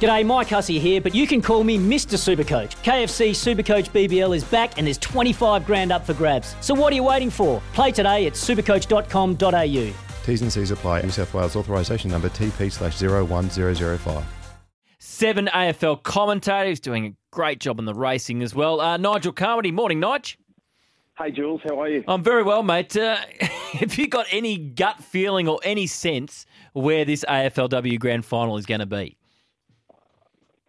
G'day, Mike Hussey here, but you can call me Mr. Supercoach. KFC Supercoach BBL is back and there's 25 grand up for grabs. So what are you waiting for? Play today at supercoach.com.au. T's and C's apply. New South Wales authorisation number TP slash 01005. Seven AFL commentators doing a great job in the racing as well. Uh, Nigel Carmody, morning, Nige. Hey, Jules, how are you? I'm very well, mate. Uh, have you got any gut feeling or any sense where this AFLW Grand Final is going to be?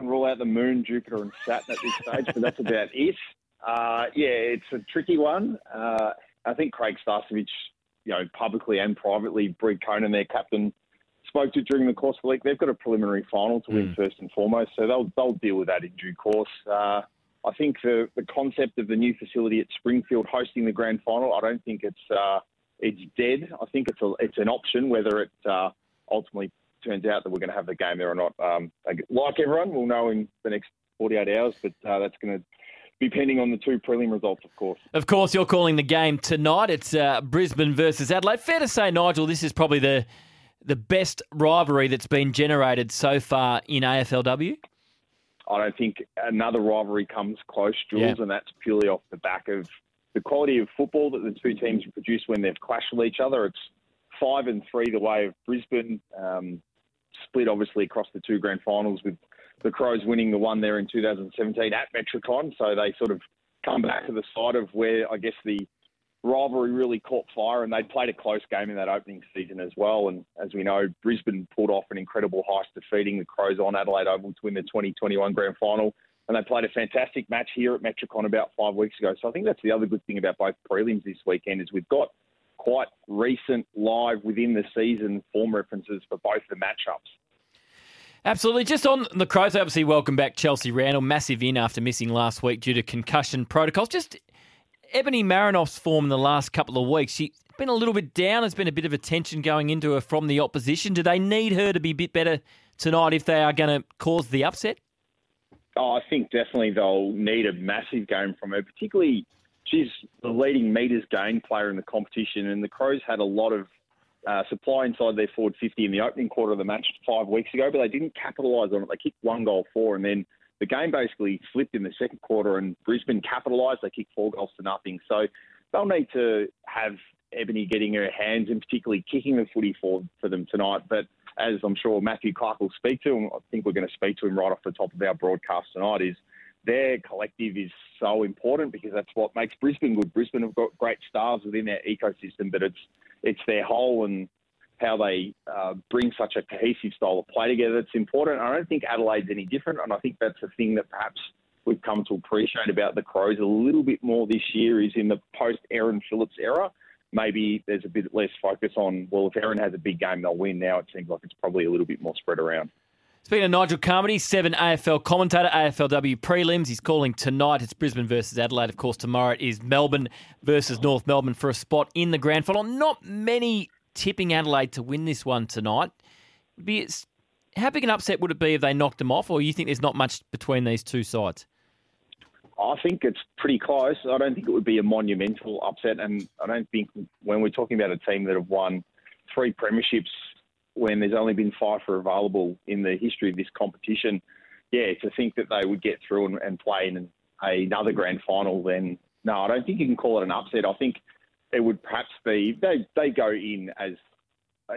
Rule out the moon, Jupiter, and Saturn at this stage, but that's about it. Uh, yeah, it's a tricky one. Uh, I think Craig Starcevich, you know, publicly and privately, Brie Koenen, their captain, spoke to during the course of the week. They've got a preliminary final to win mm. first and foremost, so they'll they'll deal with that in due course. Uh, I think the the concept of the new facility at Springfield hosting the grand final, I don't think it's uh, it's dead. I think it's a it's an option whether it uh, ultimately turns out that we're going to have the game there or not. Um, like everyone, we'll know in the next 48 hours, but uh, that's going to be pending on the two prelim results, of course. Of course, you're calling the game tonight. It's uh, Brisbane versus Adelaide. Fair to say, Nigel, this is probably the the best rivalry that's been generated so far in AFLW. I don't think another rivalry comes close, Jules, yeah. and that's purely off the back of the quality of football that the two teams produce when they've clashed with each other. It's five and three the way of Brisbane. Um, split obviously across the two grand finals with the Crows winning the one there in 2017 at Metricon. So they sort of come back to the side of where I guess the rivalry really caught fire and they played a close game in that opening season as well. And as we know, Brisbane pulled off an incredible heist defeating the Crows on Adelaide Oval to win the 2021 grand final. And they played a fantastic match here at Metricon about five weeks ago. So I think that's the other good thing about both prelims this weekend is we've got quite recent live within the season form references for both the matchups. Absolutely. Just on the Crows, obviously, welcome back Chelsea Randall. Massive in after missing last week due to concussion protocols. Just Ebony Marinoff's form in the last couple of weeks. She's been a little bit down. There's been a bit of a tension going into her from the opposition. Do they need her to be a bit better tonight if they are going to cause the upset? Oh, I think definitely they'll need a massive game from her, particularly she's the leading meters gain player in the competition, and the Crows had a lot of uh, supply inside their forward 50 in the opening quarter of the match five weeks ago, but they didn't capitalise on it. They kicked one goal four, and then the game basically flipped in the second quarter, and Brisbane capitalised. They kicked four goals to nothing. So they'll need to have Ebony getting her hands and particularly kicking the footy for, for them tonight. But as I'm sure Matthew Clarke will speak to, and I think we're going to speak to him right off the top of our broadcast tonight, is their collective is so important because that's what makes Brisbane good. Brisbane have got great stars within their ecosystem, but it's it's their whole and how they uh, bring such a cohesive style of play together that's important. I don't think Adelaide's any different, and I think that's a thing that perhaps we've come to appreciate about the Crows a little bit more this year is in the post Erin Phillips era. Maybe there's a bit less focus on, well, if Erin has a big game, they'll win. Now it seems like it's probably a little bit more spread around. Speaking of Nigel Carmody, seven AFL commentator, AFLW prelims. He's calling tonight. It's Brisbane versus Adelaide. Of course, tomorrow it is Melbourne versus North Melbourne for a spot in the grand final. Not many tipping Adelaide to win this one tonight. Be how big an upset would it be if they knocked them off, or you think there's not much between these two sides? I think it's pretty close. I don't think it would be a monumental upset, and I don't think when we're talking about a team that have won three premierships when there's only been five available in the history of this competition, yeah, to think that they would get through and, and play in another grand final, then no, I don't think you can call it an upset. I think it would perhaps be they they go in as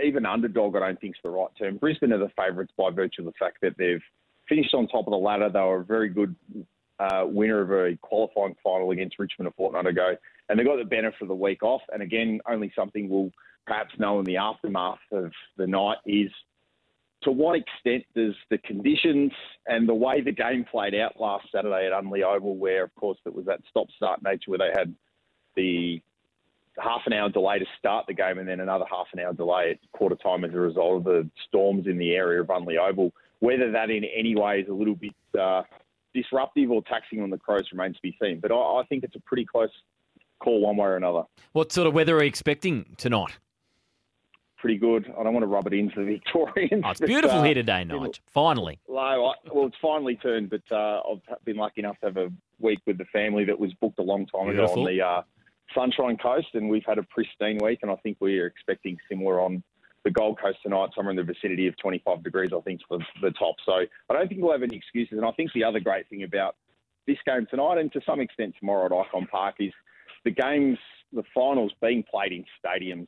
even underdog. I don't think is the right term. Brisbane are the favourites by virtue of the fact that they've finished on top of the ladder. They were a very good uh, winner of a qualifying final against Richmond a fortnight ago, and they got the benefit of the week off. And again, only something will perhaps know in the aftermath of the night is to what extent does the conditions and the way the game played out last Saturday at Unley Oval, where of course it was that stop-start nature where they had the half an hour delay to start the game and then another half an hour delay at quarter time as a result of the storms in the area of Unley Oval. whether that in any way is a little bit uh, disruptive or taxing on the Crows remains to be seen. But I, I think it's a pretty close call one way or another. What sort of weather are you expecting tonight? Pretty good. I don't want to rub it into the Victorians. Oh, it's but, beautiful uh, here today, Nige. Finally. Low. Well, it's finally turned, but uh, I've been lucky enough to have a week with the family that was booked a long time Beautiful. ago on the uh, Sunshine Coast, and we've had a pristine week, and I think we are expecting similar on the Gold Coast tonight, somewhere in the vicinity of 25 degrees, I think, for the top. So I don't think we'll have any excuses, and I think the other great thing about this game tonight, and to some extent tomorrow at Ikon Park, is the games, the finals being played in stadiums.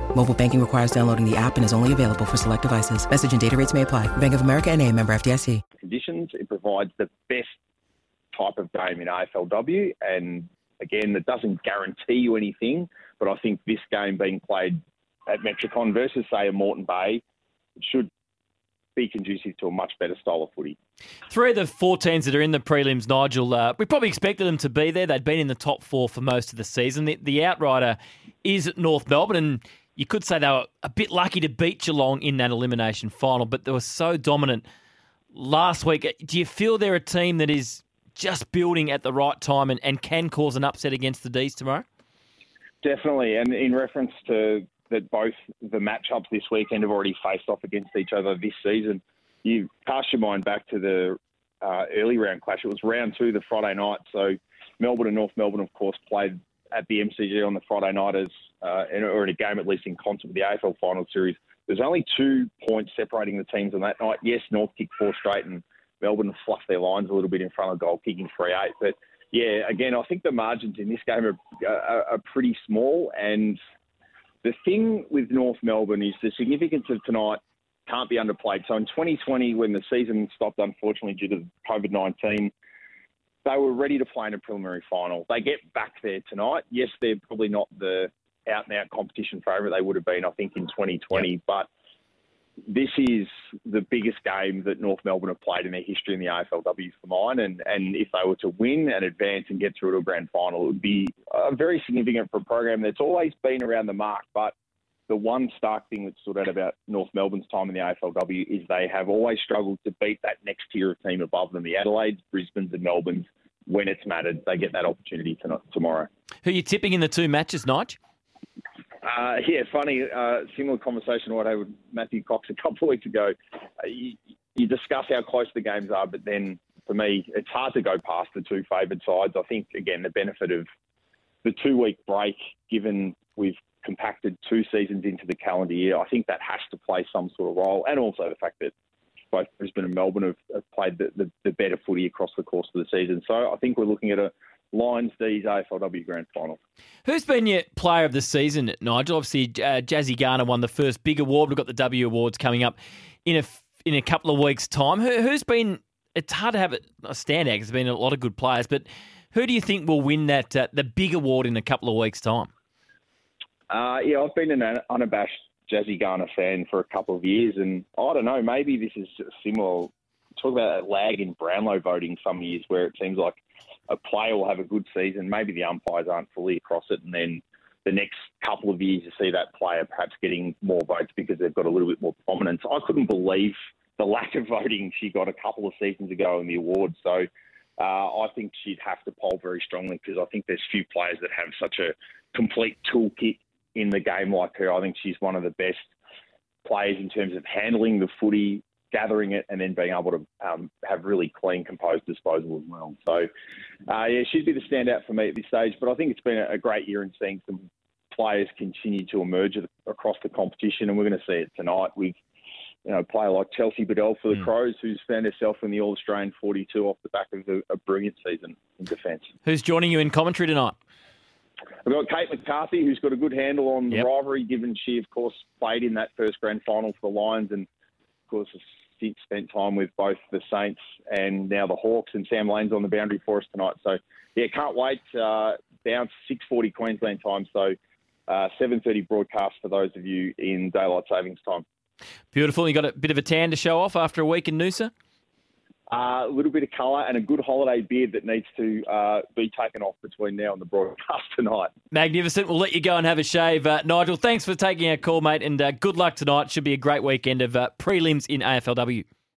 Mobile banking requires downloading the app and is only available for select devices. Message and data rates may apply. Bank of America and a member FDIC. conditions. It provides the best type of game in AFLW, and again, that doesn't guarantee you anything. But I think this game being played at Metricon versus, say, a Moreton Bay should be conducive to a much better style of footy. Three of the four teams that are in the prelims, Nigel, uh, we probably expected them to be there. They'd been in the top four for most of the season. The, the outrider is North Melbourne, and you could say they were a bit lucky to beat Geelong in that elimination final, but they were so dominant last week. Do you feel they're a team that is just building at the right time and, and can cause an upset against the D's tomorrow? Definitely, and in reference to that, both the matchups this weekend have already faced off against each other this season. You cast your mind back to the uh, early round clash. It was round two, the Friday night. So Melbourne and North Melbourne, of course, played at the MCG on the Friday night as, uh, in, or in a game at least in concert with the AFL Final Series. There's only two points separating the teams on that night. Yes, North kicked four straight, and Melbourne fluffed their lines a little bit in front of goal, kicking three eight. But yeah, again, I think the margins in this game are, are, are pretty small. And the thing with North Melbourne is the significance of tonight can't be underplayed. So in 2020, when the season stopped, unfortunately, due to COVID 19, they were ready to play in a preliminary final. They get back there tonight. Yes, they're probably not the out and out competition favourite they would have been, I think, in 2020, but this is the biggest game that North Melbourne have played in their history in the AFLW for mine. And, and if they were to win and advance and get through to a grand final, it would be uh, very significant for a program that's always been around the mark. But the one stark thing that stood out about North Melbourne's time in the AFLW is they have always struggled to beat that next tier of team above them, the Adelaides, Brisbane's, and Melbourne's. When it's mattered, they get that opportunity tonight, tomorrow. Who are you tipping in the two matches, Nige? Uh, yeah, funny. Uh, similar conversation what I had with Matthew Cox a couple of weeks ago. Uh, you, you discuss how close the games are, but then for me, it's hard to go past the two favoured sides. I think again the benefit of the two-week break, given we've compacted two seasons into the calendar year, I think that has to play some sort of role, and also the fact that both Brisbane and Melbourne have, have played the, the, the better footy across the course of the season. So I think we're looking at a Lions D's AFLW Grand Final. Who's been your player of the season, Nigel? Obviously, uh, Jazzy Garner won the first big award. We've got the W Awards coming up in a in a couple of weeks' time. Who, who's been? It's hard to have a, a standout. 'cause There's been a lot of good players, but who do you think will win that uh, the big award in a couple of weeks' time? Uh, yeah, I've been an unabashed Jazzy Garner fan for a couple of years, and I don't know, maybe this is similar. Talk about a lag in Brownlow voting some years where it seems like a player will have a good season, maybe the umpires aren't fully across it, and then the next couple of years you see that player perhaps getting more votes because they've got a little bit more prominence. I couldn't believe the lack of voting she got a couple of seasons ago in the awards. So uh, I think she'd have to poll very strongly because I think there's few players that have such a complete toolkit in the game like her. I think she's one of the best players in terms of handling the footy, gathering it, and then being able to um, have really clean, composed disposal as well. So, uh, yeah, she'd be the standout for me at this stage. But I think it's been a great year in seeing some players continue to emerge across the competition, and we're going to see it tonight with. You know, a player like Chelsea Biddell for the Mm. Crows, who's found herself in the All Australian 42 off the back of a, a brilliant season in defence. Who's joining you in commentary tonight? We've got Kate McCarthy, who's got a good handle on Yep. the rivalry, given she, of course, played in that first grand final for the Lions and, of course, spent time with both the Saints and now the Hawks, and Sam Lane's on the boundary for us tonight. So, yeah, can't wait. Uh, bounce 6:40 Queensland time, so uh, 7:30 broadcast for those of you in daylight savings time. Beautiful. You got a bit of a tan to show off after a week in Noosa. Uh, a little bit of colour and a good holiday beard that needs to uh, be taken off between now and the broadcast tonight. Magnificent. We'll let you go and have a shave. Uh, Nigel, thanks for taking our call, mate, and good luck tonight. Should be a great weekend of prelims in AFLW.